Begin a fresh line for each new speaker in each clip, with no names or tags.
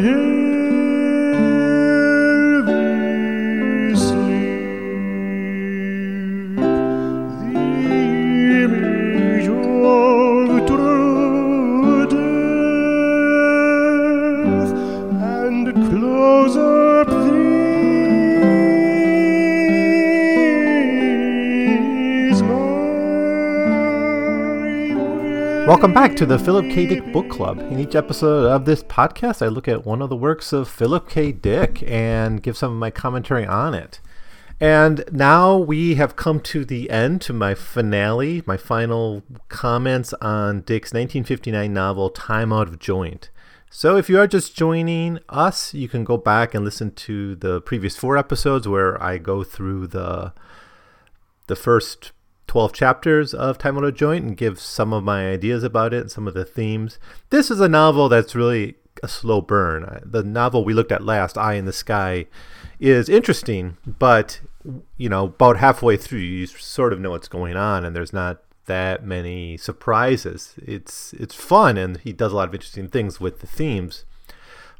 heavy
Welcome back to the Philip K. Dick Book Club. In each episode of this podcast, I look at one of the works of Philip K. Dick and give some of my commentary on it. And now we have come to the end, to my finale, my final comments on Dick's 1959 novel, Time Out of Joint. So if you are just joining us, you can go back and listen to the previous four episodes where I go through the the first 12 chapters of Time Out Joint and give some of my ideas about it and some of the themes. This is a novel that's really a slow burn. The novel we looked at last, Eye in the Sky, is interesting, but you know, about halfway through you sort of know what's going on and there's not that many surprises. It's it's fun and he does a lot of interesting things with the themes.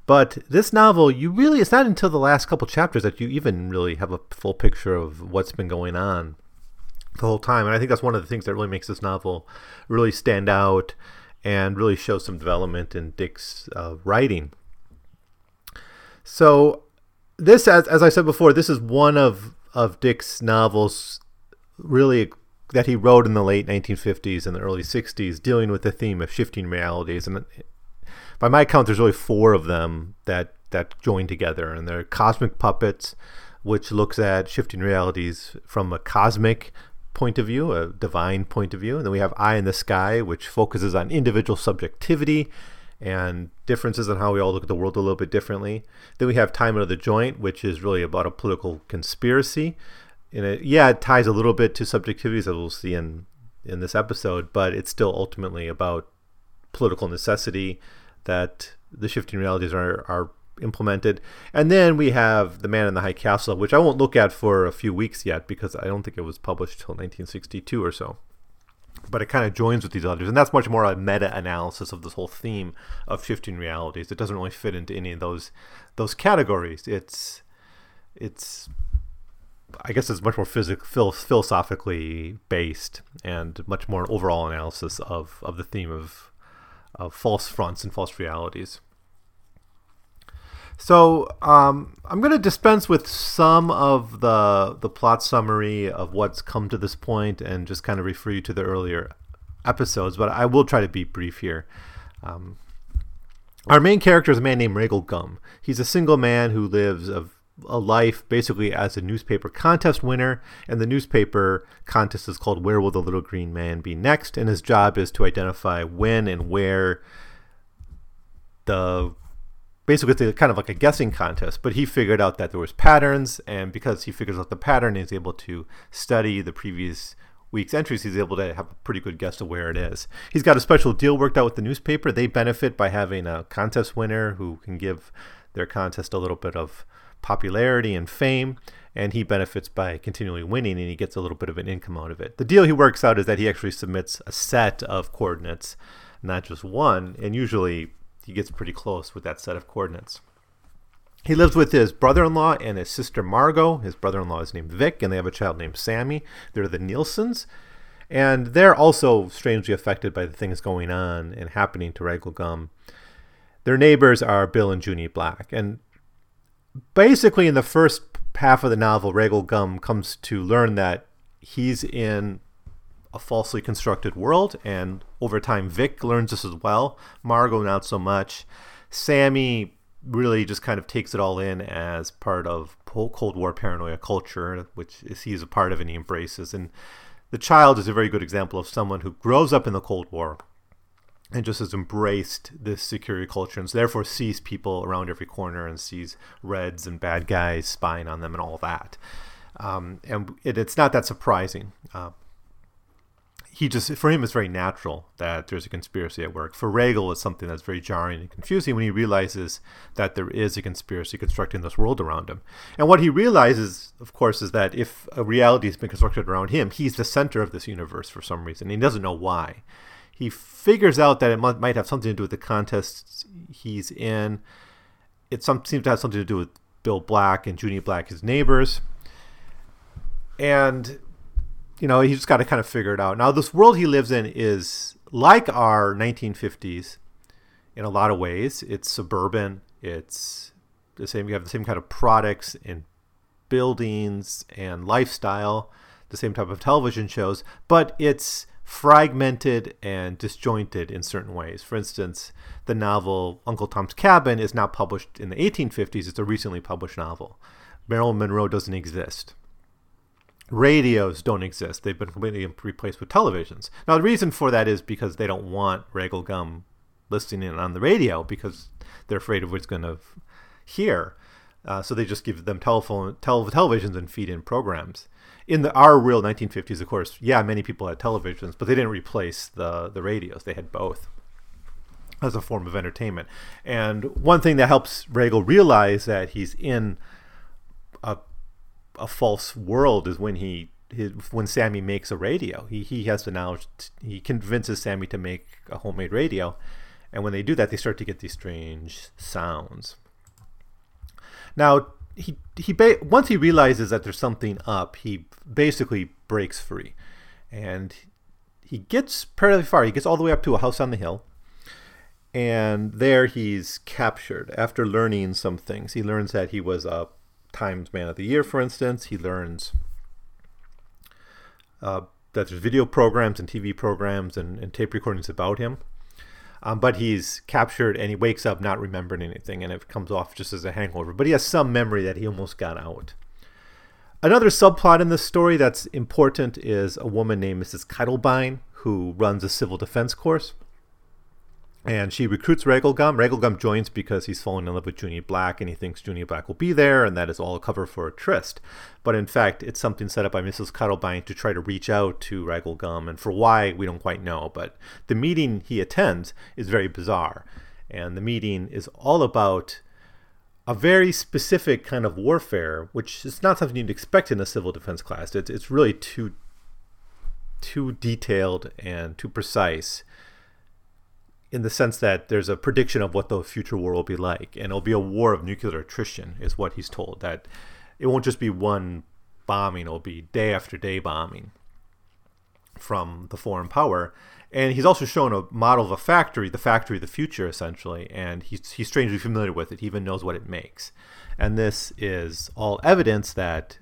But this novel, you really, it's not until the last couple chapters that you even really have a full picture of what's been going on the whole time. And I think that's one of the things that really makes this novel really stand out and really show some development in Dick's uh, writing. So, this, as, as I said before, this is one of, of Dick's novels really that he wrote in the late 1950s and the early 60s dealing with the theme of shifting realities. And by my count, there's really four of them that, that join together. And they're Cosmic Puppets, which looks at shifting realities from a cosmic point of view, a divine point of view. And then we have Eye in the Sky, which focuses on individual subjectivity and differences in how we all look at the world a little bit differently. Then we have Time Out of the Joint, which is really about a political conspiracy. And it, yeah, it ties a little bit to subjectivities, that we'll see in in this episode, but it's still ultimately about political necessity that the shifting realities are are implemented. And then we have The Man in the High Castle, which I won't look at for a few weeks yet because I don't think it was published till 1962 or so. But it kind of joins with these others, and that's much more a meta-analysis of this whole theme of shifting realities. It doesn't really fit into any of those those categories. It's it's I guess it's much more physic, phil, philosophically based and much more an overall analysis of, of the theme of of false fronts and false realities. So um, I'm going to dispense with some of the the plot summary of what's come to this point and just kind of refer you to the earlier episodes, but I will try to be brief here. Um, our main character is a man named Ragle Gumm. He's a single man who lives a, a life basically as a newspaper contest winner, and the newspaper contest is called Where Will the Little Green Man Be Next? And his job is to identify when and where the basically it's kind of like a guessing contest but he figured out that there was patterns and because he figures out the pattern he's able to study the previous week's entries he's able to have a pretty good guess of where it is. He's got a special deal worked out with the newspaper. They benefit by having a contest winner who can give their contest a little bit of popularity and fame and he benefits by continually winning and he gets a little bit of an income out of it. The deal he works out is that he actually submits a set of coordinates not just one and usually he gets pretty close with that set of coordinates. He lives with his brother-in-law and his sister Margo. His brother-in-law is named Vic, and they have a child named Sammy. They're the Nielson's, and they're also strangely affected by the things going on and happening to Ragle Gumm. Their neighbors are Bill and Junie Black, and basically in the first half of the novel, Regal Gum comes to learn that he's in a falsely constructed world, and over time, Vic learns this as well. Margo, not so much. Sammy really just kind of takes it all in as part of Cold War paranoia culture, which he is a part of and he embraces. And the child is a very good example of someone who grows up in the Cold War and just has embraced this security culture and therefore sees people around every corner and sees reds and bad guys spying on them and all that. Um, and it, it's not that surprising. Uh, he just for him it's very natural that there's a conspiracy at work. For Ragle, it's something that's very jarring and confusing when he realizes that there is a conspiracy constructing this world around him. And what he realizes, of course, is that if a reality has been constructed around him, he's the center of this universe for some reason. He doesn't know why. He figures out that it might have something to do with the contests he's in, it some, seems to have something to do with Bill Black and Junie Black, his neighbors. And, you know, he's just got to kind of figure it out. Now, this world he lives in is like our 1950s in a lot of ways. It's suburban. It's the same. You have the same kind of products and buildings and lifestyle, the same type of television shows, but it's fragmented and disjointed in certain ways. For instance, the novel Uncle Tom's Cabin is not published in the 1850s, it's a recently published novel. Marilyn Monroe doesn't exist. Radios don't exist. They've been completely replaced with televisions. Now, the reason for that is because they don't want Ragle Gumm listening in on the radio because they're afraid of what's going to hear. Uh, so they just give them telephone tel- televisions and feed in programs in the our real 1950s, of course, yeah, many people had televisions, but they didn't replace the the radios. They had both as a form of entertainment. And one thing that helps Ragle realize that he's in a false world is when he his, when Sammy makes a radio. He he has the knowledge. T- he convinces Sammy to make a homemade radio, and when they do that, they start to get these strange sounds. Now, he he ba- once he realizes that there's something up, he basically breaks free, and he gets fairly far. He gets all the way up to a house on the hill, and there he's captured after learning some things. He learns that he was a Times Man of the Year, for instance. He learns uh, that there's video programs and TV programs and, and tape recordings about him. Um, but he's captured and he wakes up not remembering anything, and it comes off just as a hangover. But he has some memory that he almost got out. Another subplot in this story that's important is a woman named Mrs. Keitelbein who runs a civil defense course and she recruits Ragle Gumm. Regalgum joins because he's fallen in love with Junie Black and he thinks Junie Black will be there, and that is all a cover for a tryst. But in fact, it's something set up by Mrs. Keitelbein to try to reach out to Ragle Gumm, and for why, we don't quite know. But the meeting he attends is very bizarre. And the meeting is all about a very specific kind of warfare, which is not something you'd expect in a civil defense class. It's, it's really too, too detailed and too precise in the sense that there's a prediction of what the future war will be like, and it'll be a war of nuclear attrition, is what he's told. That it won't just be one bombing; it'll be day after day bombing from the foreign power. And he's also shown a model of a factory, the factory of the future, essentially, and he's he's strangely familiar with it. He even knows what it makes, and this is all evidence that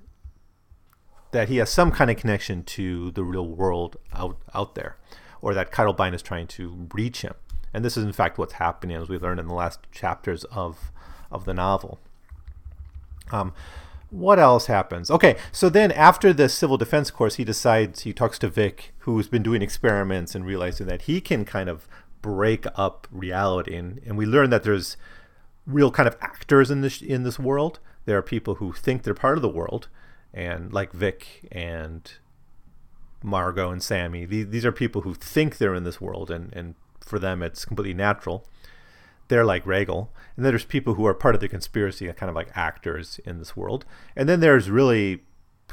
that he has some kind of connection to the real world out out there, or that Keitelbein is trying to reach him. And this is, in fact, what's happening, as we learned in the last chapters of, of the novel. Um, what else happens? Okay, so then after the civil defense course, he decides, he talks to Vic, who's been doing experiments and realizing that he can kind of break up reality. And, and we learn that there's real kind of actors in this, in this world. There are people who think they're part of the world, and like Vic and Margo and Sammy. These, these are people who think they're in this world and, and for them it's completely natural. They're like Ragle. And then there's people who are part of the conspiracy, kind of like actors in this world. And then there's really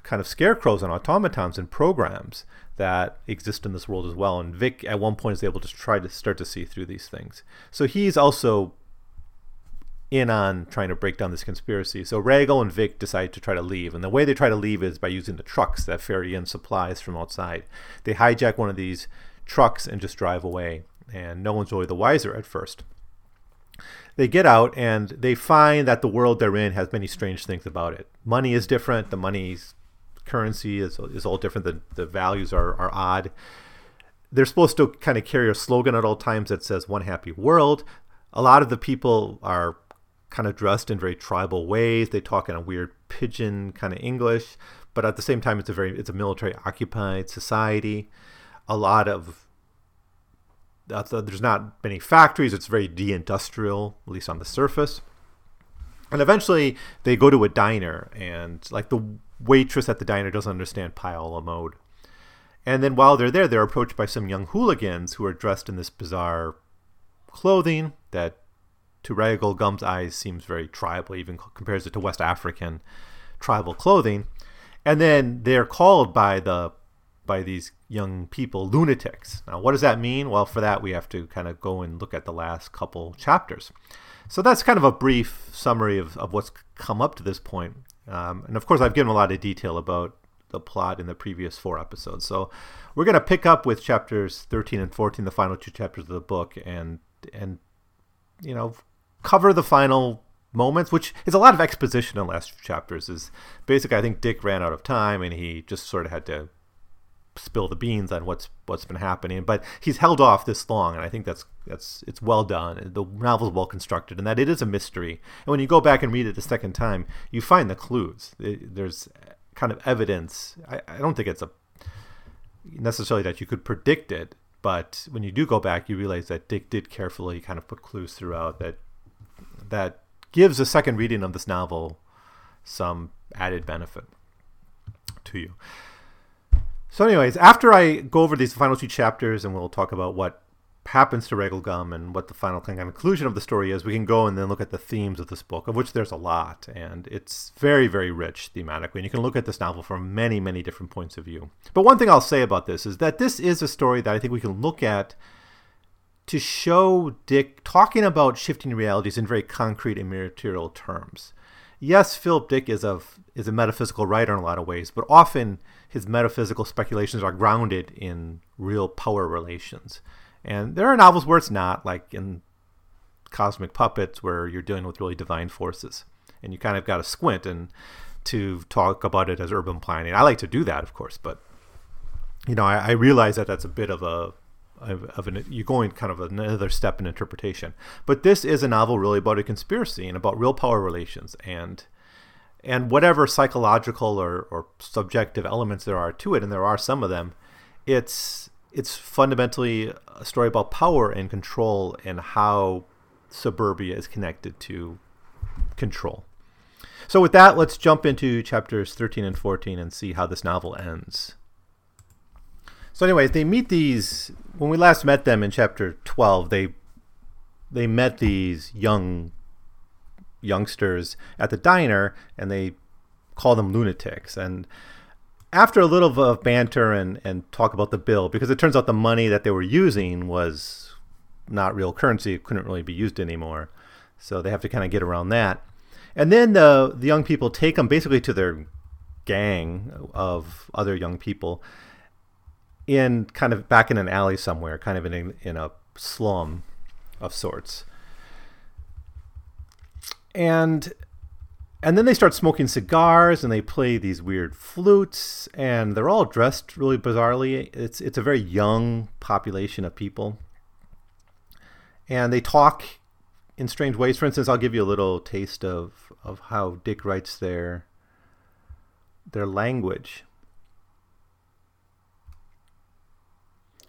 kind of scarecrows and automatons and programs that exist in this world as well. And Vic at one point is able to try to start to see through these things. So he's also in on trying to break down this conspiracy. So Regal and Vic decide to try to leave. And the way they try to leave is by using the trucks that ferry in supplies from outside. They hijack one of these trucks and just drive away and no one's really the wiser at first. They get out and they find that the world they're in has many strange things about it. Money is different. The money's currency is, is all different. The, the values are, are odd. They're supposed to kind of carry a slogan at all times that says "One Happy World." A lot of the people are kind of dressed in very tribal ways. They talk in a weird pidgin kind of English, but at the same time, it's a very it's a military occupied society. A lot of there's not many factories. It's very de-industrial, at least on the surface. And eventually, they go to a diner, and like the waitress at the diner doesn't understand Payola mode. And then while they're there, they're approached by some young hooligans who are dressed in this bizarre clothing that, to Ragle Gumm's eyes, seems very tribal, even compares it to West African tribal clothing. And then they're called by the by these young people lunatics. Now, what does that mean? Well, for that, we have to kind of go and look at the last couple chapters. So that's kind of a brief summary of, of what's come up to this point. Um, and of course, I've given a lot of detail about the plot in the previous four episodes. So we're going to pick up with chapters 13 and 14, the final two chapters of the book, and and you know cover the final moments, which is a lot of exposition in the last chapters. Is basically, I think Dick ran out of time and he just sort of had to spill the beans on what's what's been happening. But he's held off this long, and I think that's that's it's well done. The novel's well constructed, and that it is a mystery. And when you go back and read it a second time, you find the clues. There's kind of evidence. I, I don't think it's a necessarily that you could predict it, but when you do go back, you realize that Dick did carefully kind of put clues throughout that that gives a second reading of this novel some added benefit to you. So, anyways, after I go over these final two chapters, and we'll talk about what happens to Ragle Gumm and what the final kind of conclusion of the story is, we can go and then look at the themes of this book, of which there's a lot, and it's very, very rich thematically. And you can look at this novel from many, many different points of view. But one thing I'll say about this is that this is a story that I think we can look at to show Dick talking about shifting realities in very concrete and material terms. Yes, Philip Dick is a is a metaphysical writer in a lot of ways, but often his metaphysical speculations are grounded in real power relations. And there are novels where it's not, like in Cosmic Puppets, where you're dealing with really divine forces, and you kind of got to squint and to talk about it as urban planning. I like to do that, of course, but you know, I, I realize that that's a bit of a of, an you're going kind of another step in interpretation. But this is a novel really about a conspiracy and about real power relations and and whatever psychological or, or subjective elements there are to it, and there are some of them, it's it's fundamentally a story about power and control and how suburbia is connected to control. So, with that, let's jump into chapters 13 and 14 and see how this novel ends. So, anyways, they meet these. When we last met them in chapter 12, they they met these young youngsters at the diner, and they call them lunatics. And after a little of banter and, and talk about the bill, because it turns out the money that they were using was not real currency, it couldn't really be used anymore. So they have to kind of get around that. And then the, the young people take them basically to their gang of other young people in kind of back in an alley somewhere, kind of in a, in a slum of sorts. And and then they start smoking cigars and they play these weird flutes and they're all dressed really bizarrely. It's it's a very young population of people. And they talk in strange ways. For instance i'll give you a little taste of of how dick writes their their language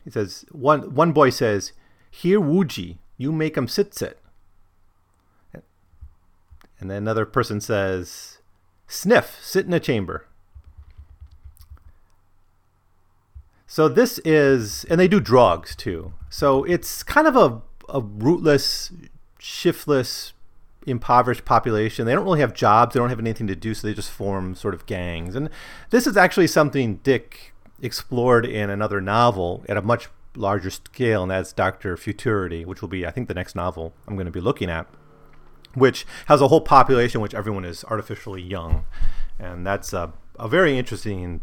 he says one one boy says here wuji you make 'em sit sit and then another person says, sniff, sit in a chamber. So this is, and they do drugs too. So it's kind of a, a rootless, shiftless, impoverished population. They don't really have jobs. They don't have anything to do, so they just form sort of gangs. And this is actually something Dick explored in another novel at a much larger scale, and that's Doctor Futurity, which will be, I think, the next novel I'm going to be looking at which has a whole population which everyone is artificially young. And that's a, a very interesting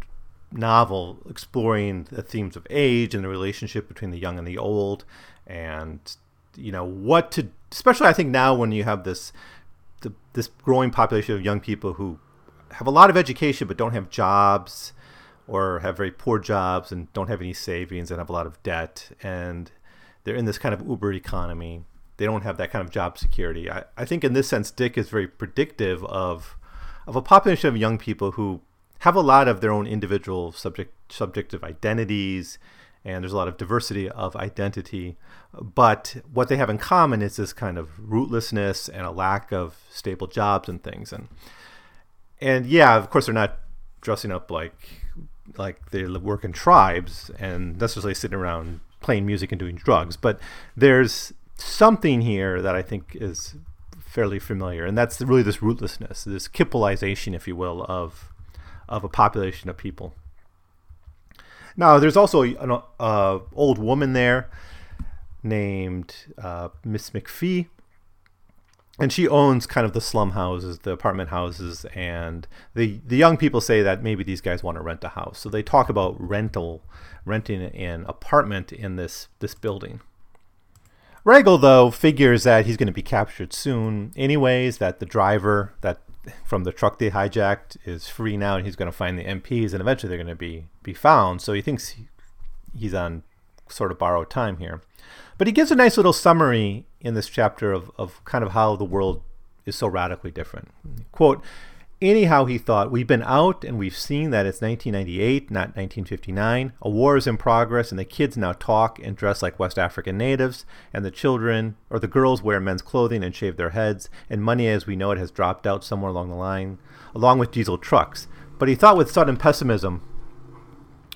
novel exploring the themes of age and the relationship between the young and the old and you know what to especially i think now when you have this this growing population of young people who have a lot of education but don't have jobs or have very poor jobs and don't have any savings and have a lot of debt and they're in this kind of uber economy they don't have that kind of job security. I, I think in this sense, Dick is very predictive of of a population of young people who have a lot of their own individual subject subjective identities, and there's a lot of diversity of identity. But what they have in common is this kind of rootlessness and a lack of stable jobs and things. And and yeah, of course, they're not dressing up like like they work in tribes and necessarily sitting around playing music and doing drugs. But there's something here that I think is fairly familiar, and that's really this rootlessness, this kippleization, if you will, of of a population of people. Now, there's also an uh, old woman there named uh, Miss McPhee, and she owns kind of the slum houses, the apartment houses, and the the young people say that maybe these guys want to rent a house, so they talk about rental, renting an apartment in this this building. Regal though, figures that he's going to be captured soon, anyways. That the driver that from the truck they hijacked is free now, and he's going to find the MPs, and eventually they're going to be be found. So he thinks he, he's on sort of borrowed time here. But he gives a nice little summary in this chapter of, of kind of how the world is so radically different. Quote, Anyhow, he thought, we've been out and we've seen that it's 1998, not 1959. A war is in progress, and the kids now talk and dress like West African natives, and the children or the girls wear men's clothing and shave their heads, and money as we know it has dropped out somewhere along the line, along with diesel trucks. But he thought with sudden pessimism,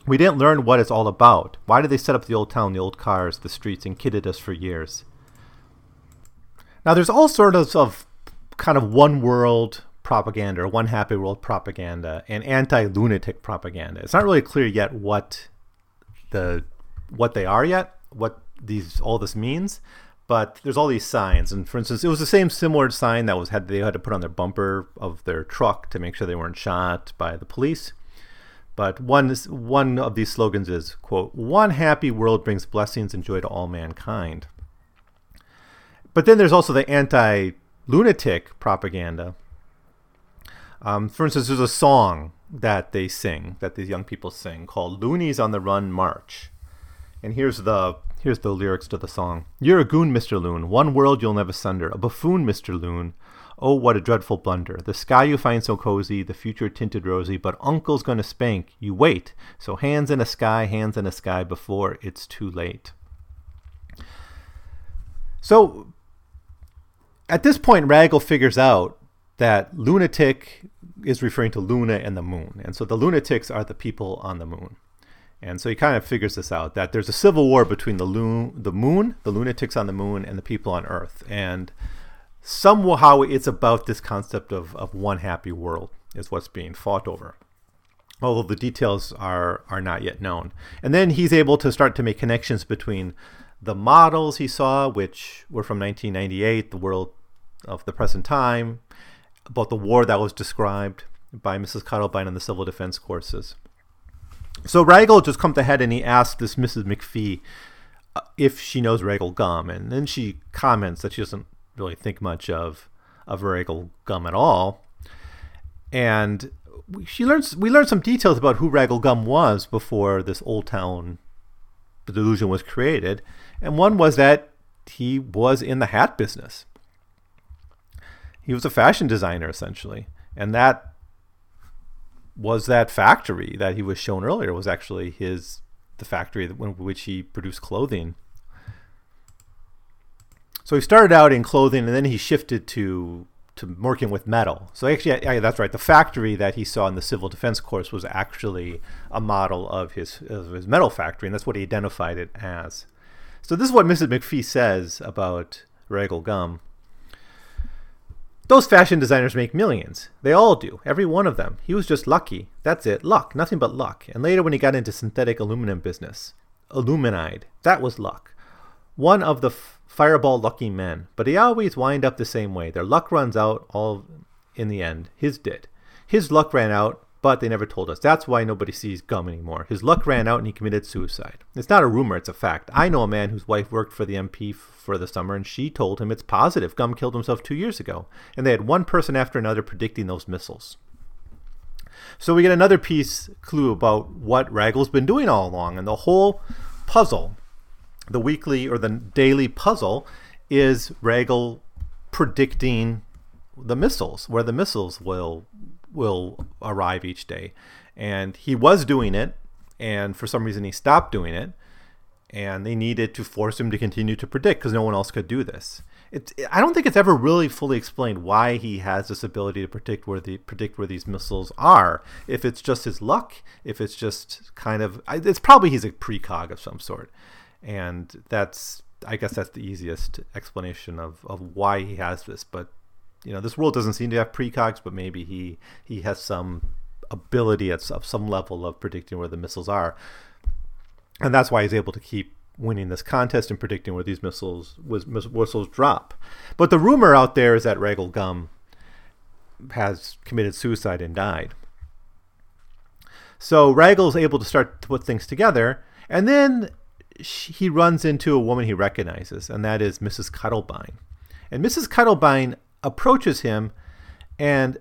we didn't learn what it's all about. Why did they set up the old town, the old cars, the streets, and kidded us for years? Now, there's all sorts of kind of one world propaganda or one happy world propaganda and anti-lunatic propaganda. It's not really clear yet what the what they are yet, what these all this means, but there's all these signs. And for instance, it was the same similar sign that was had they had to put on their bumper of their truck to make sure they weren't shot by the police. But one one of these slogans is quote, "One happy world brings blessings and joy to all mankind." But then there's also the anti-lunatic propaganda um, for instance, there's a song that they sing, that these young people sing, called "Loonies on the Run March," and here's the here's the lyrics to the song: "You're a goon, Mister Loon. One world you'll never sunder. A buffoon, Mister Loon. Oh, what a dreadful blunder! The sky you find so cozy, the future tinted rosy, but Uncle's gonna spank. You wait. So hands in a sky, hands in a sky before it's too late." So at this point, Ragle figures out that lunatic is referring to Luna and the moon. And so the lunatics are the people on the moon. And so he kind of figures this out that there's a civil war between the, loon, the moon, the lunatics on the moon, and the people on Earth. And somehow it's about this concept of, of one happy world is what's being fought over. Although the details are, are not yet known. And then he's able to start to make connections between the models he saw, which were from 1998, the world of the present time, about the war that was described by Mrs. Keitelbein in the civil defense courses. So Ragle just comes ahead and he asks this Mrs. McPhee uh, if she knows Ragle Gumm, and then she comments that she doesn't really think much of of Ragle Gumm at all. And she learns we learned some details about who Ragle Gumm was before this old town delusion was created, and one was that he was in the hat business he was a fashion designer essentially, and that was that factory that he was shown earlier was actually his the factory which he produced clothing. So he started out in clothing, and then he shifted to to working with metal. So actually, yeah, that's right. The factory that he saw in the civil defense course was actually a model of his of his metal factory, and that's what he identified it as. So this is what Mrs. McPhee says about Ragle Gumm. Those fashion designers make millions. They all do, every one of them. He was just lucky. That's it, luck, nothing but luck. And later when he got into synthetic aluminum business, aluminide, that was luck. One of the f- fireball lucky men, but he always wind up the same way. Their luck runs out all in the end. His did. His luck ran out, but they never told us. That's why nobody sees Gumm anymore. His luck ran out and he committed suicide. It's not a rumor, it's a fact. I know a man whose wife worked for the MP for the summer, and she told him it's positive. Gumm killed himself two years ago. And they had one person after another predicting those missiles. So we get another piece clue about what Ragle's been doing all along. And the whole puzzle, the weekly or the daily puzzle, is Ragle predicting the missiles, where the missiles will will arrive each day. And he was doing it, and for some reason he stopped doing it, and they needed to force him to continue to predict because no one else could do this. It, I don't think it's ever really fully explained why he has this ability to predict where the predict where these missiles are. If it's just his luck, if it's just kind of, it's probably he's a precog of some sort, and that's I guess that's the easiest explanation of, of why he has this. But you know, this world doesn't seem to have precogs, but maybe he he has some ability at some level of predicting where the missiles are. and that's why he's able to keep winning this contest and predicting where these missiles was missiles drop. But the rumor out there is that Ragle Gumm has committed suicide and died. So Ragle's able to start to put things together, and then he runs into a woman he recognizes, and that is Mrs. Keitelbein. And Mrs. Keitelbein approaches him and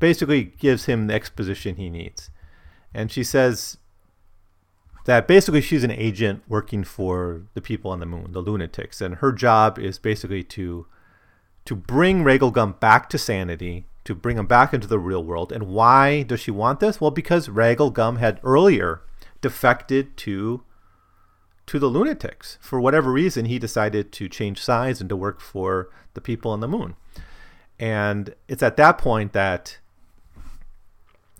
basically gives him the exposition he needs. And she says that basically she's an agent working for the people on the moon, the lunatics, and her job is basically to to bring Ragle Gumm back to sanity, to bring him back into the real world. And why does she want this? Well, because Ragle Gumm had earlier defected to to the lunatics. For whatever reason, he decided to change sides and to work for the people on the moon. And it's at that point that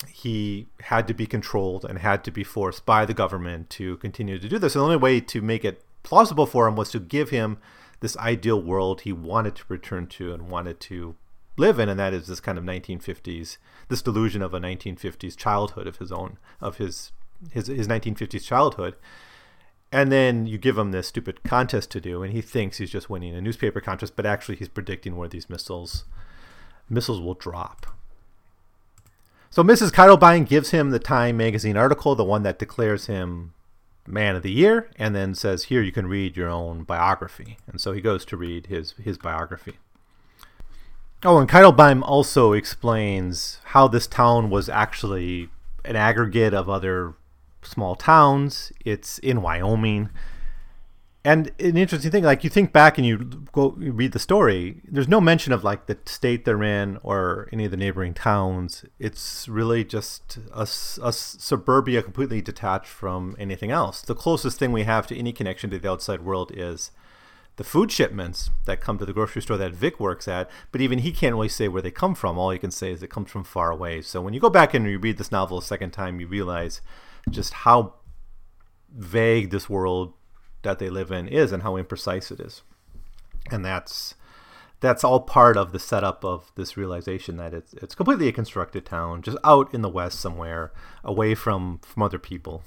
he had to be controlled and had to be forced by the government to continue to do this. And the only way to make it plausible for him was to give him this ideal world he wanted to return to and wanted to live in, and that is this kind of 1950s, this delusion of a 1950s childhood of his own, of his his his 1950s childhood. And then you give him this stupid contest to do, and he thinks he's just winning a newspaper contest, but actually he's predicting where these missiles missiles will drop. So Mrs. Keitelbein gives him the Time magazine article, the one that declares him man of the year, and then says, "Here you can read your own biography." And so he goes to read his his biography. Oh, and Keitelbein also explains how this town was actually an aggregate of other small towns. It's in Wyoming and an interesting thing, like you think back and you go you read the story, there's no mention of like the state they're in or any of the neighboring towns. It's really just a, a suburbia completely detached from anything else. The closest thing we have to any connection to the outside world is the food shipments that come to the grocery store that Vic works at, but even he can't really say where they come from. All he can say is it comes from far away. So when you go back and you read this novel a second time, you realize just how vague this world that they live in is and how imprecise it is. And that's that's all part of the setup of this realization that it's it's completely a constructed town, just out in the west somewhere, away from from other people.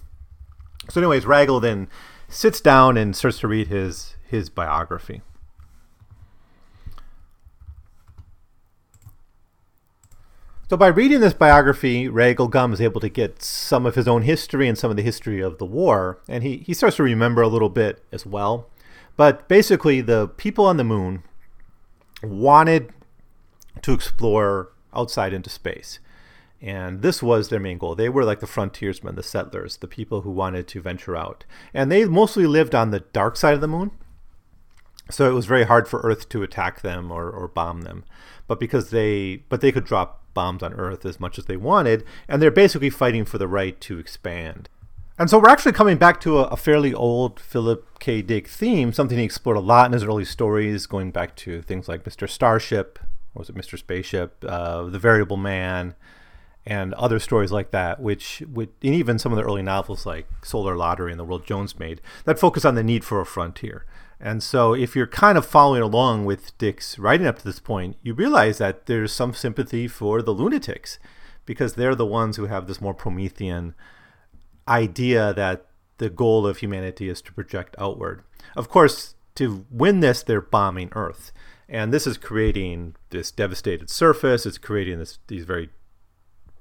So, anyways, Ragle then sits down and starts to read his his biography. So by reading this biography, Ragle Gumm is able to get some of his own history and some of the history of the war, and he, he starts to remember a little bit as well. But basically, the people on the moon wanted to explore outside into space. And this was their main goal. They were like the frontiersmen, the settlers, the people who wanted to venture out. And they mostly lived on the dark side of the moon. So it was very hard for Earth to attack them or, or bomb them. But because they but they could drop bombs on Earth as much as they wanted, and they're basically fighting for the right to expand. And so we're actually coming back to a, a, fairly old Philip K. Dick theme, something he explored a lot in his early stories, going back to things like Mr. Starship, or was it Mr. Spaceship, uh, The Variable Man, and other stories like that, which, which, and even some of the early novels like Solar Lottery and The World Jones made, that focus on the need for a frontier. And so, if you're kind of following along with Dick's writing up to this point, you realize that there's some sympathy for the lunatics because they're the ones who have this more Promethean idea that the goal of humanity is to project outward. Of course, to win this, they're bombing Earth. And this is creating this devastated surface. It's creating this, these very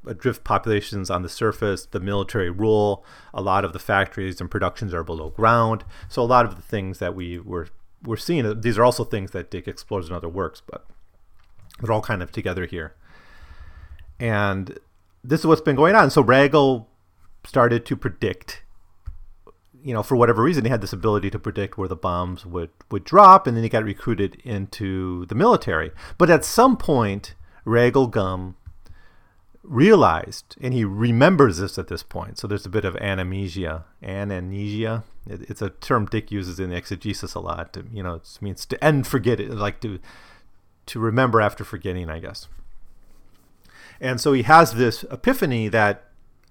Uh, drift populations on the surface, the military rule. A lot of the factories and productions are below ground. So a lot of the things that we were we're seeing uh, these are also things that Dick explores in other works, but they're all kind of together here. And this is what's been going on. So Ragle started to predict you know, for whatever reason, he had this ability to predict where the bombs would, would drop, and then he got recruited into the military. But at some point, Ragle Gumm realized, and he remembers this at this point. So there's a bit of anamnesia. Anamnesia. It, it's a term Dick uses in the exegesis a lot. To, you know, it means to end, forget it, like to to remember after forgetting, I guess. And so he has this epiphany that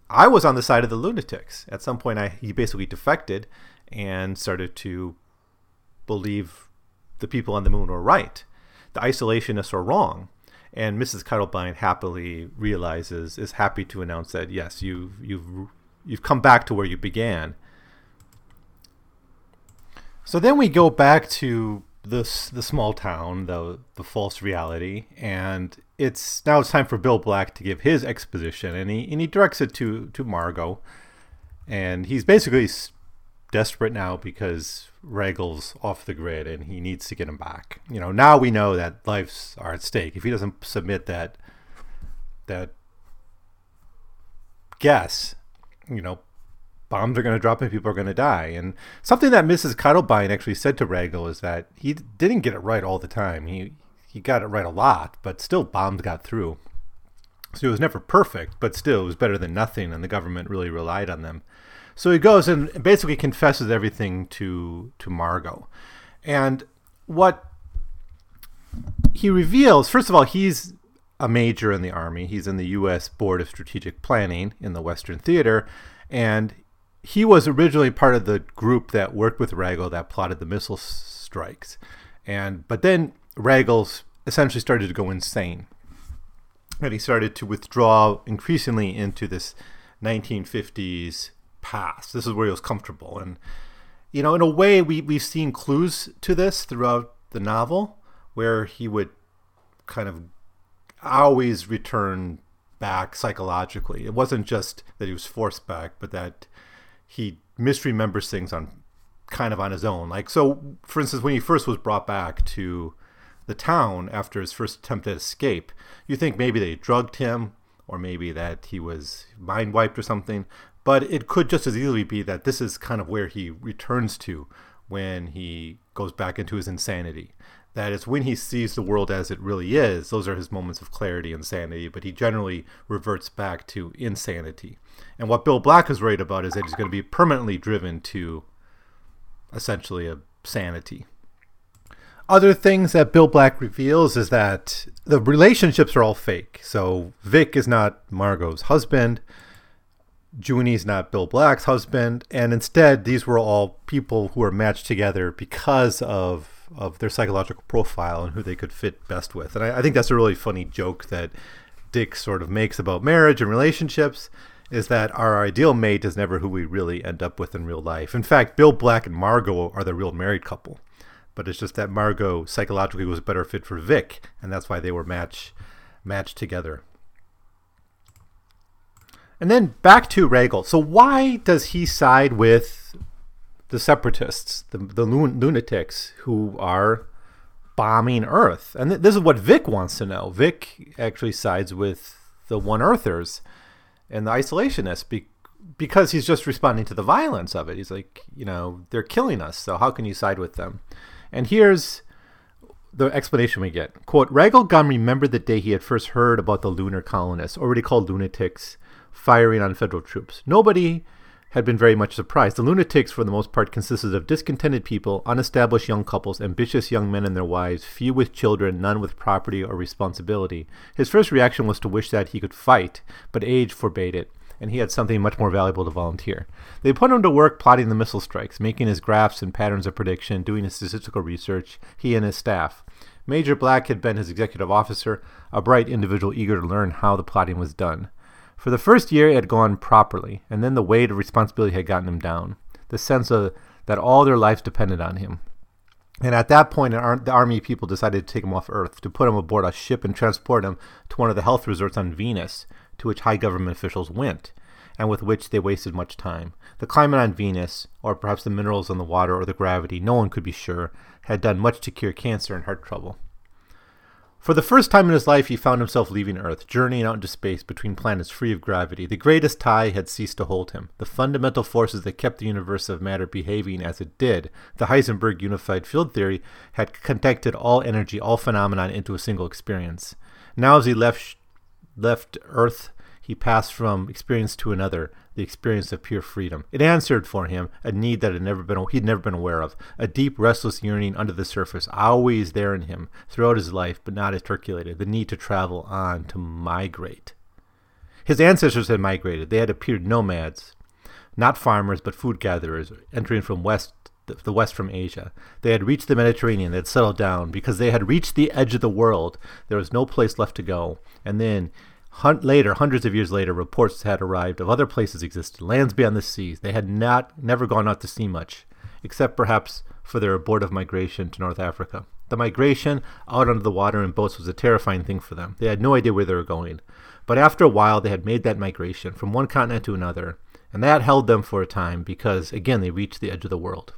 I was on the side of the lunatics. At some point, I he basically defected and started to believe the people on the moon were right. The isolationists are wrong and Mrs. Keitelbein happily realizes is happy to announce that yes, you've you've you've come back to where you began. So then we go back to this the small town, the the false reality, and it's now it's time for Bill Black to give his exposition, and he and he directs it to to Margo, and he's basically desperate now because Ragle's off the grid and he needs to get him back. You know, now we know that lives are at stake. If he doesn't submit that that guess, you know, bombs are going to drop and people are going to die. And something that Mrs. Keitelbein actually said to Ragle is that he didn't get it right all the time. He he got it right a lot, but still bombs got through. So it was never perfect, but still it was better than nothing, and the government really relied on them. So he goes and basically confesses everything to to Margo. And what he reveals, first of all, he's a major in the army. He's in the U.S. Board of Strategic Planning in the Western Theater, and he was originally part of the group that worked with Ragle that plotted the missile strikes. And but then Ragle essentially started to go insane, and he started to withdraw increasingly into this 1950s past. This is where he was comfortable, and you know, in a way, we we've seen clues to this throughout the novel, where he would kind of always return back psychologically. It wasn't just that he was forced back, but that he misremembers things on kind of on his own. Like so, for instance, when he first was brought back to the town after his first attempt at escape, you think maybe they drugged him or maybe that he was mind wiped or something. But it could just as easily be that this is kind of where he returns to when he goes back into his insanity. That is when he sees the world as it really is. Those are his moments of clarity and sanity, but he generally reverts back to insanity. And what Bill Black is worried about is that he's going to be permanently driven to essentially a sanity. Other things that Bill Black reveals is that the relationships are all fake. So Vic is not Margo's husband. Junie's not Bill Black's husband, and instead these were all people who were matched together because of of their psychological profile and who they could fit best with. And I, I think that's a really funny joke that Dick sort of makes about marriage and relationships is that our ideal mate is never who we really end up with in real life. In fact, Bill Black and Margo are the real married couple. But it's just that Margo psychologically was a better fit for Vic, and that's why they were match matched together. And then back to Ragle. So why does he side with the separatists, the, the lunatics who are bombing Earth? And th- this is what Vic wants to know. Vic actually sides with the One Earthers and the isolationists be- because he's just responding to the violence of it. He's like, you know, they're killing us, so how can you side with them? And here's the explanation we get. Quote, Ragel Gunn remembered the day he had first heard about the lunar colonists, already called lunatics, firing on federal troops. Nobody had been very much surprised. The lunatics, for the most part, consisted of discontented people, unestablished young couples, ambitious young men and their wives, few with children, none with property or responsibility. His first reaction was to wish that he could fight, but age forbade it, and he had something much more valuable to volunteer. They put him to work plotting the missile strikes, making his graphs and patterns of prediction, doing his statistical research, he and his staff. Major Black had been his executive officer, a bright individual eager to learn how the plotting was done. For the first year, it had gone properly, and then the weight of responsibility had gotten him down. The sense of that all their lives depended on him. And at that point, the army people decided to take him off Earth, to put him aboard a ship and transport him to one of the health resorts on Venus, to which high government officials went, and with which they wasted much time. The climate on Venus, or perhaps the minerals in the water or the gravity, no one could be sure, had done much to cure cancer and heart trouble. For the first time in his life, he found himself leaving Earth, journeying out into space between planets free of gravity. The greatest tie had ceased to hold him. The fundamental forces that kept the universe of matter behaving as it did, the Heisenberg unified field theory, had connected all energy, all phenomenon into a single experience. Now, as he left, left Earth, he passed from experience to another, the experience of pure freedom. It answered for him a need that had never been he'd never been aware of, a deep, restless yearning under the surface, always there in him throughout his life, but not articulated, the need to travel on, to migrate. His ancestors had migrated. They had appeared nomads, not farmers, but food gatherers, entering from west the west from Asia. They had reached the Mediterranean, they had settled down because they had reached the edge of the world. There was no place left to go. And then Hun- later, hundreds of years later, reports had arrived of other places existed, lands beyond the seas. They had not never gone out to sea much, except perhaps for their abortive migration to North Africa. The migration out under the water in boats was a terrifying thing for them. They had no idea where they were going. But after a while, they had made that migration from one continent to another, and that held them for a time because, again, they reached the edge of the world.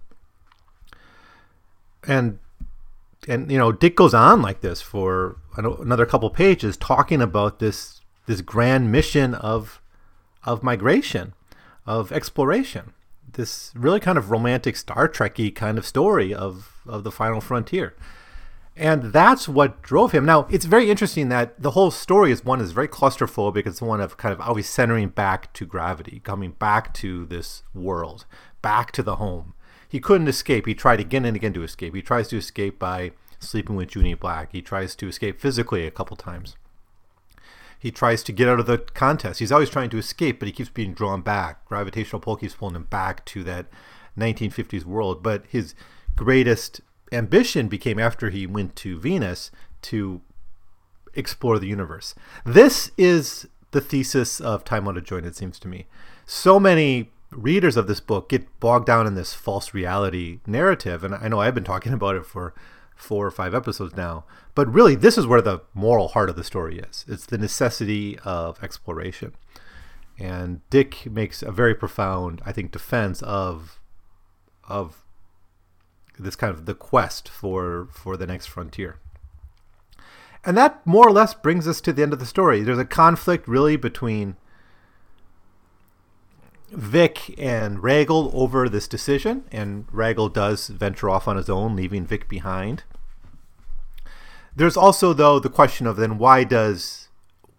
And and you know, Dick goes on like this for another couple pages, talking about this this grand mission of of migration, of exploration. This really kind of romantic Star Trekky kind of story of of the final frontier. And that's what drove him. Now, it's very interesting that the whole story is one is very claustrophobic. Because it's one of kind of always centering back to gravity, coming back to this world, back to the home. He couldn't escape. He tried again and again to escape. He tries to escape by sleeping with Junie Black. He tries to escape physically a couple times. He tries to get out of the contest. He's always trying to escape, but he keeps being drawn back. Gravitational pull keeps pulling him back to that 1950s world. But his greatest ambition became after he went to Venus to explore the universe. This is the thesis of Time Out of Joint, it seems to me. So many readers of this book get bogged down in this false reality narrative, and I know I've been talking about it for four or five episodes now, but really, this is where the moral heart of the story is. It's the necessity of exploration. And Dick makes a very profound, I think, defense of of this kind of the quest for for the next frontier. And that more or less brings us to the end of the story. There's a conflict really between Vic and Ragle over this decision, and Ragle does venture off on his own, leaving Vic behind. There's also though the question of then why does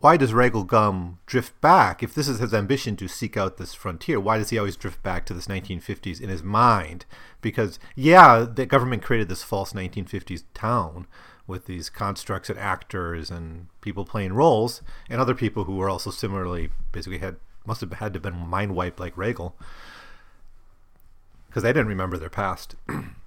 why does Ragle Gumm drift back? If this is his ambition to seek out this frontier, why does he always drift back to this 1950s in his mind? Because, yeah, the government created this false 1950s town with these constructs and actors and people playing roles, and other people who were also similarly basically had must have had to have been mind wiped like Ragle because they didn't remember their past.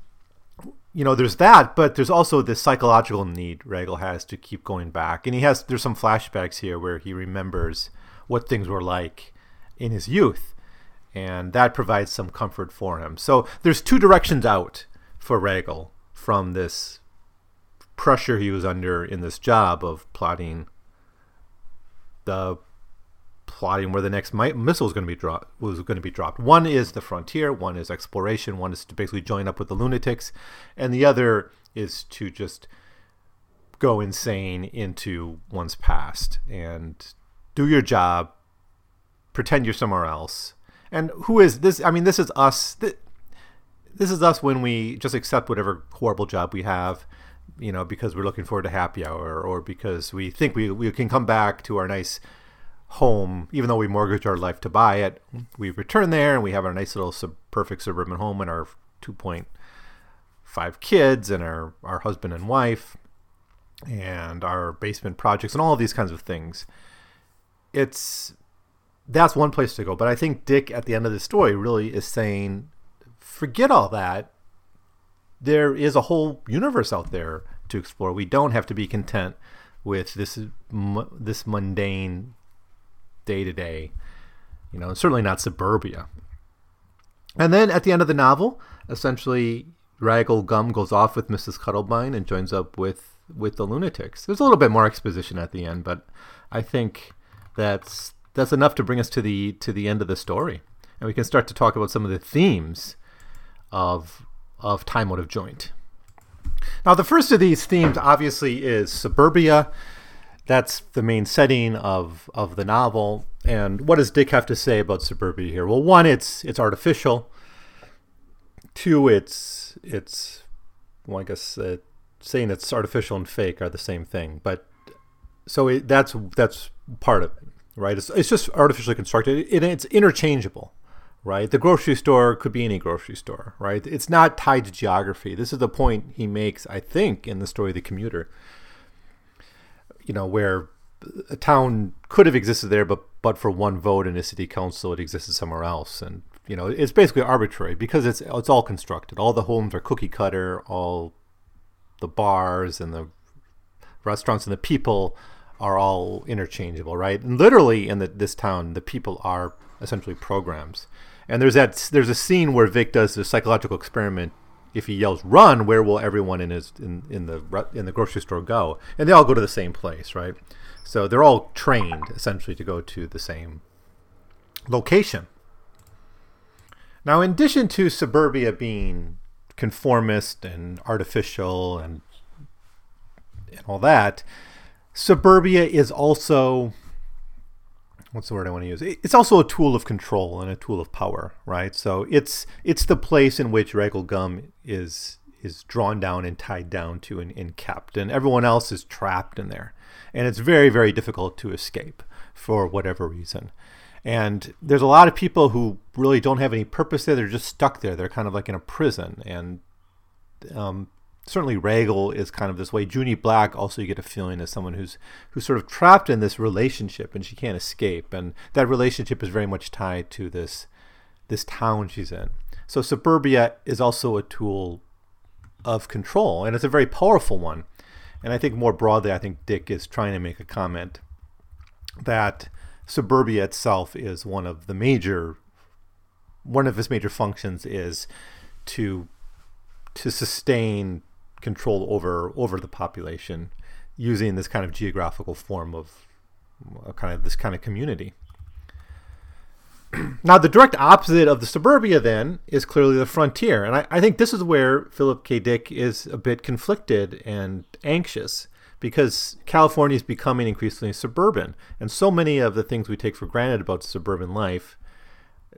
you know, there's that, but there's also this psychological need Ragle has to keep going back, and he has there's some flashbacks here where he remembers what things were like in his youth, and that provides some comfort for him. So there's two directions out for Ragle from this pressure he was under in this job of plotting the plotting where the next missile is going to be dropped was going to be dropped. One is the frontier, one is exploration, one is to basically join up with the lunatics, and the other is to just go insane into one's past and do your job, pretend you're somewhere else. And who is this? I mean, this is us. This is us when we just accept whatever horrible job we have, you know, because we're looking forward to happy hour or because we think we, we can come back to our nice home, even though we mortgage our life to buy it, we return there and we have our nice little sub- perfect suburban home and our 2.5 kids and our, our husband and wife and our basement projects and all of these kinds of things. It's that's one place to go. But I think Dick at the end of the story really is saying, forget all that. There is a whole universe out there to explore. We don't have to be content with this this mundane day to day, you know, certainly not suburbia. And then at the end of the novel, essentially, Ragle Gumm goes off with Mrs. Keitelbein and joins up with with the lunatics. There's a little bit more exposition at the end, but I think that's that's enough to bring us to the to the end of the story, and we can start to talk about some of the themes of of Time Out of Joint. Now, the first of these themes obviously is suburbia that's the main setting of of the novel. And what does Dick have to say about suburbia here? Well, one, it's it's artificial. Two, it's it's well, I guess uh, saying it's artificial and fake are the same thing. But so it, that's that's part of it, right? It's, it's just artificially constructed. It, it's interchangeable, right? The grocery store could be any grocery store, right? It's not tied to geography. This is the point he makes, I think, in the story of the commuter you know, where a town could have existed there, but but for one vote in a city council, it existed somewhere else, and you know, it's basically arbitrary because it's it's all constructed. All the homes are cookie cutter. All the bars and the restaurants and the people are all interchangeable, right? And literally in the, this town, the people are essentially programs. And there's that there's a scene where Vic does a psychological experiment if he yells "run," where will everyone in his in, in the in the grocery store go? And they all go to the same place, right? So they're all trained essentially to go to the same location. Now, in addition to suburbia being conformist and artificial and and all that, suburbia is also what's the word I want to use? It's also a tool of control and a tool of power, right? So it's it's the place in which Ragle Gumm is is drawn down and tied down to and, and kept, and everyone else is trapped in there, and it's very very difficult to escape for whatever reason. And there's a lot of people who really don't have any purpose there; they're just stuck there. They're kind of like in a prison, and um, certainly Ragle is kind of this way. Junie Black also you get a feeling as someone who's who's sort of trapped in this relationship and she can't escape, and that relationship is very much tied to this this town she's in. So suburbia is also a tool of control, and it's a very powerful one. And I think more broadly, I think Dick is trying to make a comment that suburbia itself is one of the major one of its major functions is to to sustain control over over the population using this kind of geographical form of kind of this kind of community. now, the direct opposite of the suburbia then is clearly the frontier, and I, I think this is where Philip K. Dick is a bit conflicted and anxious because California is becoming increasingly suburban, and so many of the things we take for granted about suburban life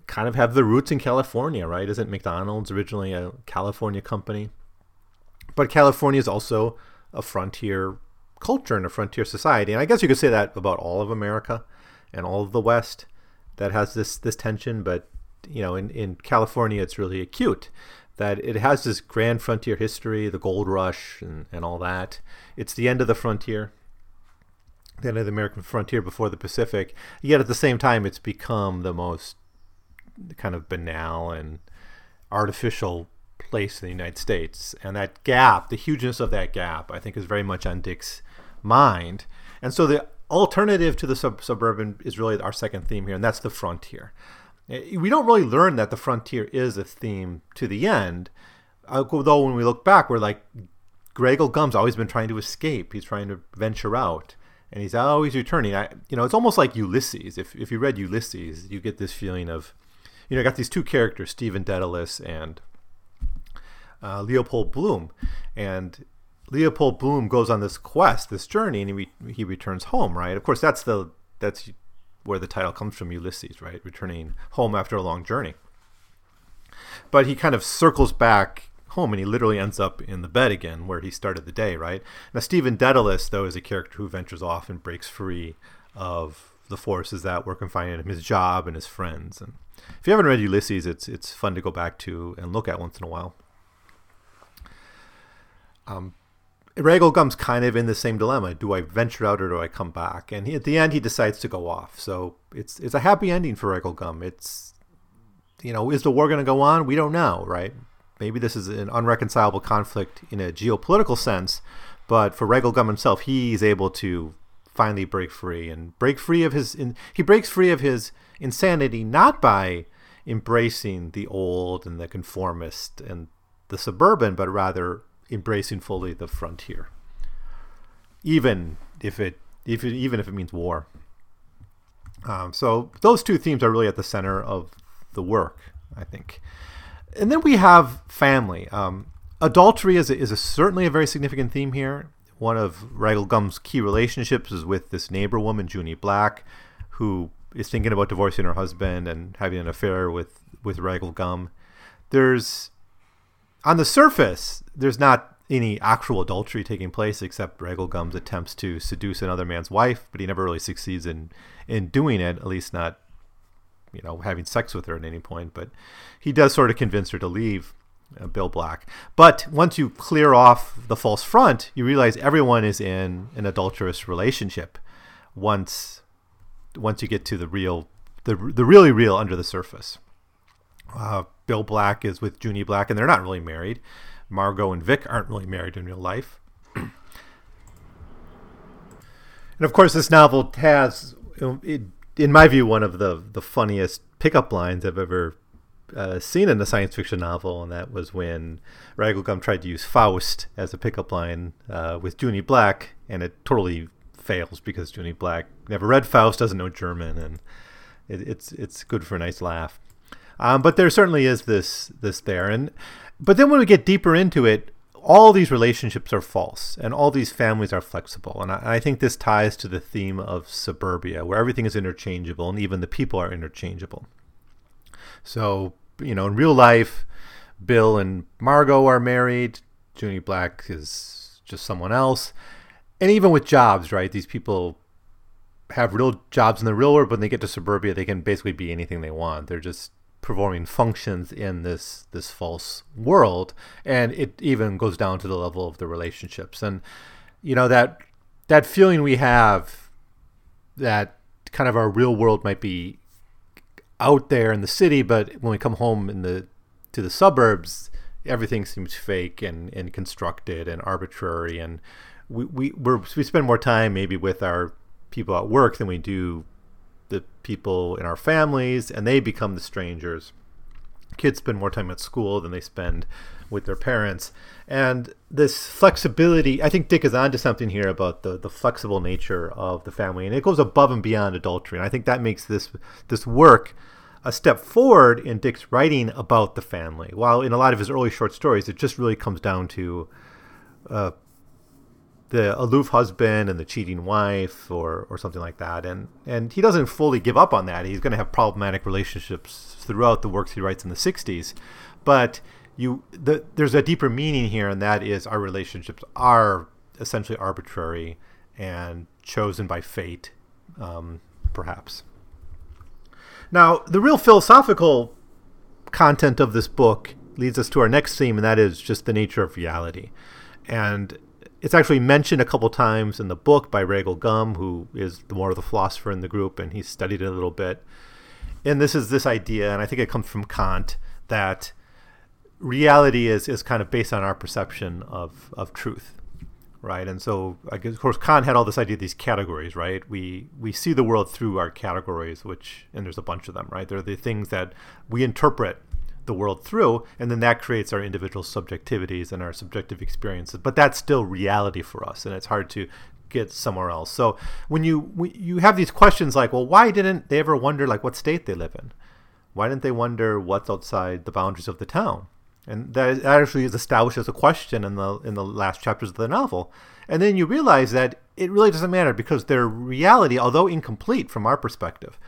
kind of have the roots in California, right? Isn't McDonald's originally a California company? But California is also a frontier culture and a frontier society. And I guess you could say that about all of America and all of the West that has this this tension, but you know, in, in California it's really acute. That it has this grand frontier history, the gold rush and, and all that. It's the end of the frontier the end of the American frontier before the Pacific. Yet at the same time, it's become the most kind of banal and artificial place in the United States. And that gap, the hugeness of that gap, I think is very much on Dick's mind. And so the alternative to the sub- suburban is really our second theme here, and that's the frontier. Eh, we don't really learn that the frontier is a theme to the end, although when we look back, we're like, Ragle Gumm's always been trying to escape. He's trying to venture out and he's always returning. I, you know, it's almost like Ulysses. If, if you read Ulysses, you get this feeling of, you know, I got these two characters, Stephen Dedalus and uh, Leopold Bloom, and Leopold Bloom goes on this quest, this journey, and he re- he returns home. Right. Of course, that's the that's where the title comes from, Ulysses. Right, returning home after a long journey. But he kind of circles back home and he literally ends up in the bed again where he started the day, right? Now, Stephen Dedalus, though, is a character who ventures off and breaks free of the forces that were confining him, his job and his friends. And if you haven't read Ulysses, it's it's fun to go back to and look at once in a while. Um, Ragle Gumm's kind of in the same dilemma: do I venture out or do I come back? And he, at the end, he decides to go off. So it's it's a happy ending for Ragle Gumm. It's you know, is the war going to go on? We don't know, right? Maybe this is an unreconcilable conflict in a geopolitical sense, but for Ragle Gumm himself, he's able to finally break free and break free of his. In, he breaks free of his insanity not by embracing the old and the conformist and the suburban, but rather embracing fully the frontier, even if it, if it even if it means war. Um, so those two themes are really at the center of the work, I think. And then we have family. Um, adultery is is a, certainly a very significant theme here. One of Ragle Gumm's key relationships is with this neighbor woman, Junie Black, who is thinking about divorcing her husband and having an affair with with Gumm. There's on the surface, there's not any actual adultery taking place except Ragle Gumm's attempts to seduce another man's wife, but he never really succeeds in in doing it, at least not you know having sex with her at any point. But he does sort of convince her to leave. Uh, Bill Black. But once you clear off the false front, you realize everyone is in an adulterous relationship. Once, once you get to the real, the the really real under the surface. Uh, Bill Black is with Junie Black, and they're not really married. Margo and Vic aren't really married in real life. and of course, this novel has, in my view, one of the, the funniest pickup lines I've ever uh, scene in a science fiction novel, and that was when Ragle Gumm tried to use Faust as a pickup line uh, with Junie Black, and it totally fails because Junie Black never read Faust, doesn't know German, and it, it's it's good for a nice laugh. Um, but there certainly is this this there, and but then when we get deeper into it, all these relationships are false, and all these families are flexible, and I, I think this ties to the theme of suburbia, where everything is interchangeable, and even the people are interchangeable. So you know, in real life, Bill and Margo are married. Junie Black is just someone else, and even with jobs, right? These people have real jobs in the real world, but when they get to suburbia, they can basically be anything they want. They're just performing functions in this this false world, and it even goes down to the level of the relationships. And you know that that feeling we have that kind of our real world might be out there in the city, but when we come home in the to the suburbs, everything seems fake and, and constructed and arbitrary, and we we we spend more time maybe with our people at work than we do the people in our families, and they become the strangers. Kids spend more time at school than they spend with their parents. And this flexibility, I think Dick is onto something here about the, the flexible nature of the family, and it goes above and beyond adultery. And I think that makes this this work a step forward in Dick's writing about the family. While in a lot of his early short stories, it just really comes down to uh, the aloof husband and the cheating wife or, or something like that. And, and he doesn't fully give up on that. He's going to have problematic relationships throughout the works he writes in the 60s. But you the, there's a deeper meaning here, and that is our relationships are essentially arbitrary and chosen by fate, um, perhaps. Now, the real philosophical content of this book leads us to our next theme, and that is just the nature of reality. And it's actually mentioned a couple times in the book by Ragle Gumm, who is more of the philosopher in the group, and he's studied it a little bit. And this is this idea, and I think it comes from Kant, that reality is, is kind of based on our perception of, of truth, right? And so, guess, of course, Kant had all this idea of these categories, right? We we see the world through our categories, which and there's a bunch of them, right? They're the things that we interpret the world through, and then that creates our individual subjectivities and our subjective experiences. But that's still reality for us, and it's hard to get somewhere else. So when you when you have these questions like, well, why didn't they ever wonder like what state they live in? Why didn't they wonder what's outside the boundaries of the town? And that actually is established as a question in the in the last chapters of the novel. And then you realize that it really doesn't matter because their reality, although incomplete from our perspective,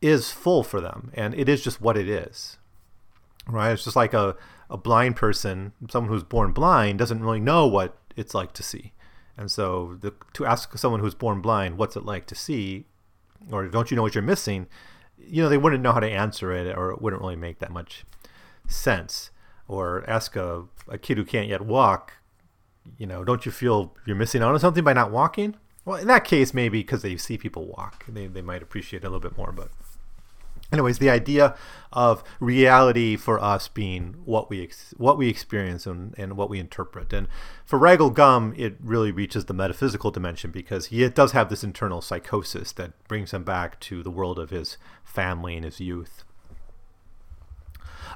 is full for them, and it is just what it is right? It's just like a, a blind person, someone who's born blind, doesn't really know what it's like to see. And so the, to ask someone who's born blind, what's it like to see, or don't you know what you're missing, you know, they wouldn't know how to answer it, or it wouldn't really make that much sense. Or ask a, a kid who can't yet walk, you know, don't you feel you're missing out on something by not walking? Well, in that case, maybe because they see people walk, they, they might appreciate it a little bit more, but anyways the idea of reality for us being what we ex- what we experience and, and what we interpret and for Ragle Gumm it really reaches the metaphysical dimension because he does have this internal psychosis that brings him back to the world of his family and his youth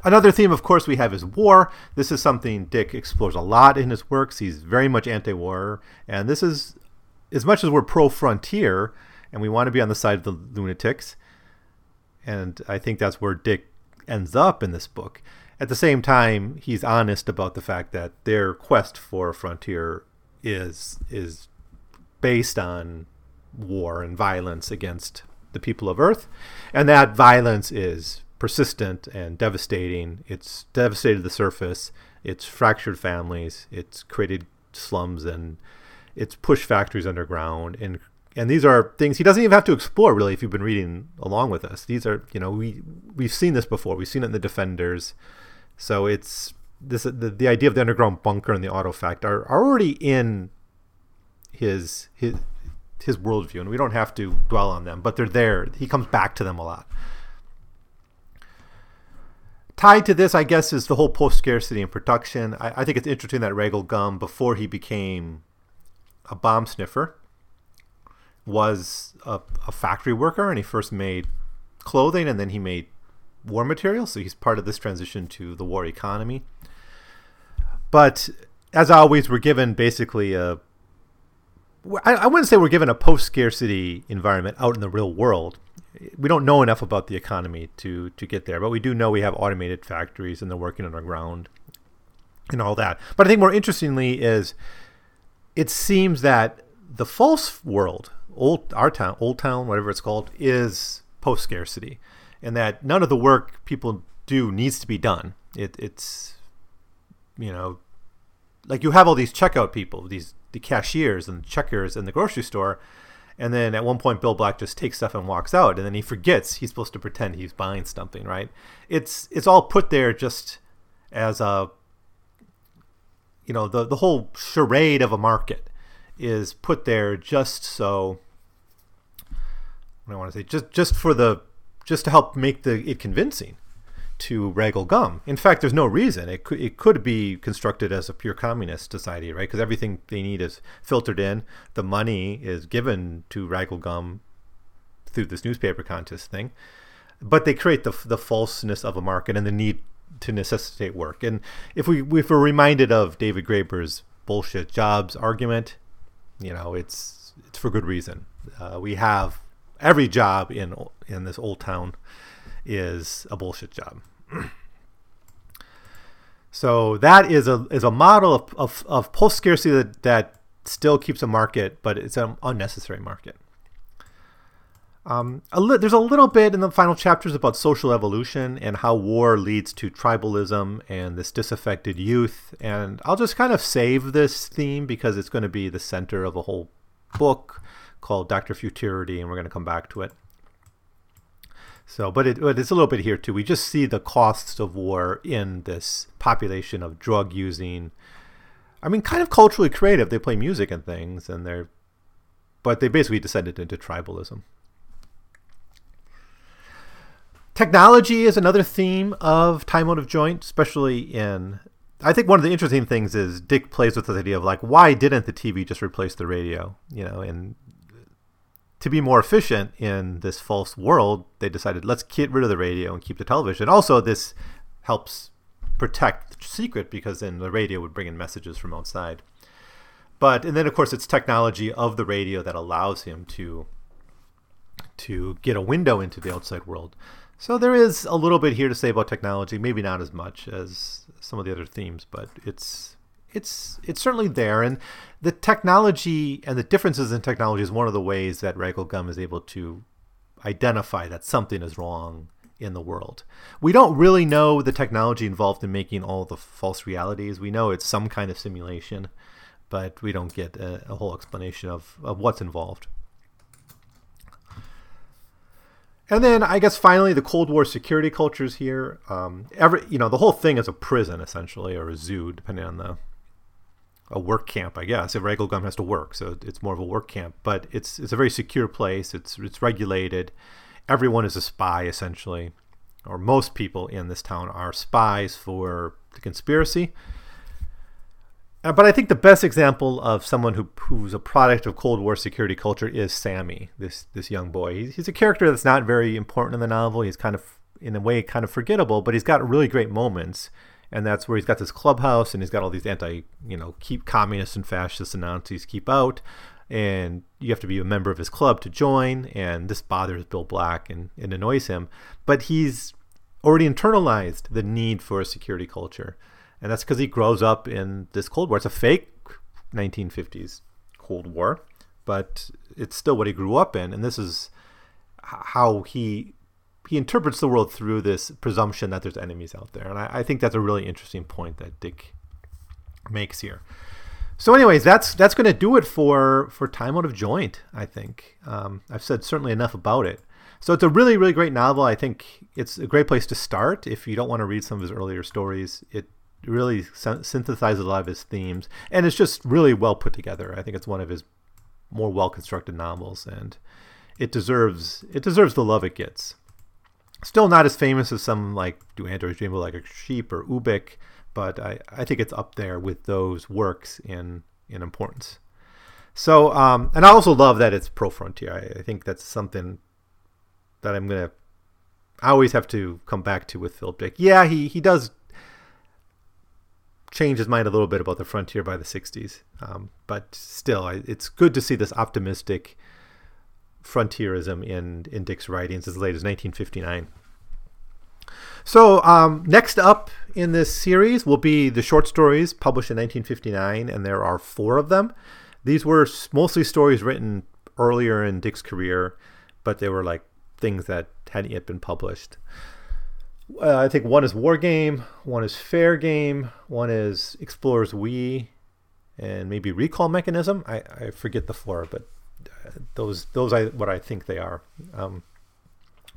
Another theme, of course, we have is war. This is something Dick explores a lot in his works. He's very much anti-war, and this is, as much as we're pro-frontier and we want to be on the side of the lunatics, and I think that's where Dick ends up in this book. At the same time, he's honest about the fact that their quest for a frontier is is based on war and violence against the people of Earth, and that violence is persistent and devastating. It's devastated the surface. It's fractured families. It's created slums and it's pushed factories underground and and these are things he doesn't even have to explore really if you've been reading along with us. These are you know we we've seen this before. We've seen it in the defenders. So it's this the, the idea of the underground bunker and the artifact are, are already in his his his worldview and we don't have to dwell on them but they're there. He comes back to them a lot. Tied to this i guess is the whole post scarcity and production. I, I think it's interesting that Ragle Gumm before he became a bomb sniffer was a, a, factory worker and he first made clothing and then he made war material, so he's part of this transition to the war economy. But as always, we're given basically a I, I wouldn't say we're given a post scarcity environment out in the real world. We don't know enough about the economy to to get there, but we do know we have automated factories and they're working underground and all that. But I think more interestingly is it seems that the false world, old our town, old town, whatever it's called, is post scarcity, and that none of the work people do needs to be done. It, it's you know like you have all these checkout people, these the cashiers and the checkers in the grocery store, and then at one point Bill Black just takes stuff and walks out, and then he forgets he's supposed to pretend he's buying something, right? It's it's all put there just as a you know the the whole charade of a market is put there just so I want to say just just for the just to help make the it convincing to Ragle Gumm. In fact, there's no reason it could it could be constructed as a pure communist society, right? Because everything they need is filtered in. The money is given to Ragle Gumm through this newspaper contest thing, but they create the the falseness of a market and the need to necessitate work. And if we if we're reminded of David Graeber's bullshit jobs argument, you know, it's it's for good reason. Uh, we have every job in in this old town is a bullshit job. so that is a is a model of, of, of post scarcity that, that still keeps a market, but it's an unnecessary market. Um, a li- there's a little bit in the final chapters about social evolution and how war leads to tribalism and this disaffected youth. And I'll just kind of save this theme because it's going to be the center of a whole book called Doctor Futurity, and we're going to come back to it. So, but, it, but it's a little bit here too. We just see the costs of war in this population of drug using. I mean, kind of culturally creative. They play music and things, and they're, but they basically descended into tribalism. Technology is another theme of Time Out of Joint, especially in. I think one of the interesting things is Dick plays with this idea of like, why didn't the TV just replace the radio? You know, and to be more efficient in this false world, they decided let's get rid of the radio and keep the television. Also, this helps protect the secret because then the radio would bring in messages from outside. But and then of course it's technology of the radio that allows him to to get a window into the outside world. So there is a little bit here to say about technology, maybe not as much as some of the other themes, but it's it's it's certainly there, and the technology and the differences in technology is one of the ways that Ragle Gumm is able to identify that something is wrong in the world. We don't really know the technology involved in making all the false realities. We know it's some kind of simulation, but we don't get a, a whole explanation of, of what's involved. And then I guess finally the Cold War security cultures here. Um, every you know the whole thing is a prison essentially or a zoo, depending on the a work camp, I guess. If Ragle Gumm has to work, so it's more of a work camp. But it's it's a very secure place. It's it's regulated. Everyone is a spy essentially, or most people in this town are spies for the conspiracy. Uh, but I think the best example of someone who who's a product of Cold War security culture is Sammy, this this young boy. He's, he's a character that's not very important in the novel. He's kind of in a way kind of forgettable, but he's got really great moments. And that's where he's got this clubhouse and he's got all these anti you know keep communists and fascists and nazis keep out. And you have to be a member of his club to join. And this bothers bill black and, and annoys him. But he's already internalized the need for a security culture and that's because he grows up in this cold war it's a fake 1950s cold war but it's still what he grew up in and this is how he he interprets the world through this presumption that there's enemies out there, and I, I think that's a really interesting point that Dick makes here. So, anyways, that's that's going to do it for for Time Out of Joint. I think um, I've said certainly enough about it. So it's a really really great novel. I think it's a great place to start if you don't want to read some of his earlier stories. It really synthesizes a lot of his themes, and it's just really well put together. I think it's one of his more well constructed novels, and it deserves it deserves the love it gets. Still not as famous as some like Do Androids Dream Like a Sheep or Ubik, but I, I think it's up there with those works in in importance. So, um, and I also love that it's pro frontier. I, I think that's something that I'm gonna. I always have to come back to with Philip Dick. Yeah, he he does change his mind a little bit about the frontier by the 60s. Um, but still, I, it's good to see this optimistic frontierism in, in Dick's writings as late as 1959. So, um, next up in this series will be the short stories published in 1959, and there are four of them. These were mostly stories written earlier in Dick's career, but they were like things that hadn't yet been published. Uh, I think one is War Game, one is Fair Game, one is Explorers We, and maybe Recall Mechanism. I, I forget the four, but uh, those those I what I think they are. Um,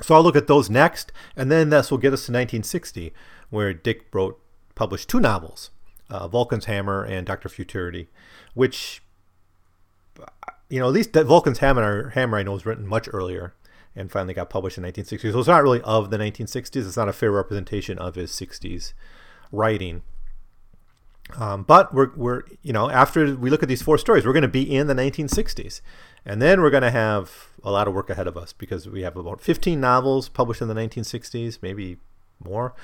so I'll look at those next, and then this will get us to 1960, where Dick wrote published two novels, uh, Vulcan's Hammer and Doctor Futurity, which you know at least Vulcan's Hammer, Hammer I know was written much earlier and finally got published in 1960. So it's not really of the 1960s. It's not a fair representation of his 60s writing. Um, but we're, we're, you know, after we look at these four stories, we're going to be in the 1960s. And then we're going to have a lot of work ahead of us because we have about 15 novels published in the 1960s, maybe more.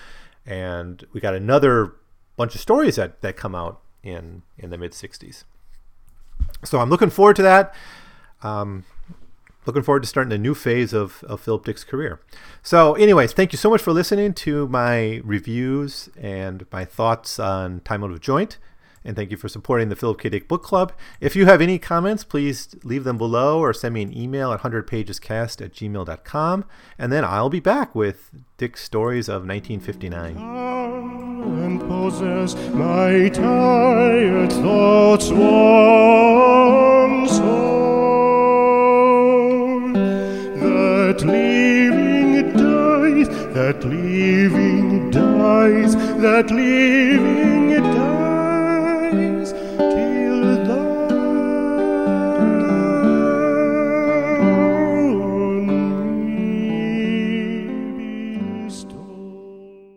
And we got another bunch of stories that, that come out in, in the mid 60s. So I'm looking forward to that. Um, looking forward to starting a new phase of, of Philip Dick's career. So, anyways, thank you so much for listening to my reviews and my thoughts on Time Out of Joint. And thank you for supporting the Philip K. Dick Book Club. If you have any comments, please leave them below or send me an email at 100pagescast at gmail.com. And then I'll be back with Dick's Stories of 1959.
And possess my tired thoughts once That living dies, that living dies, that living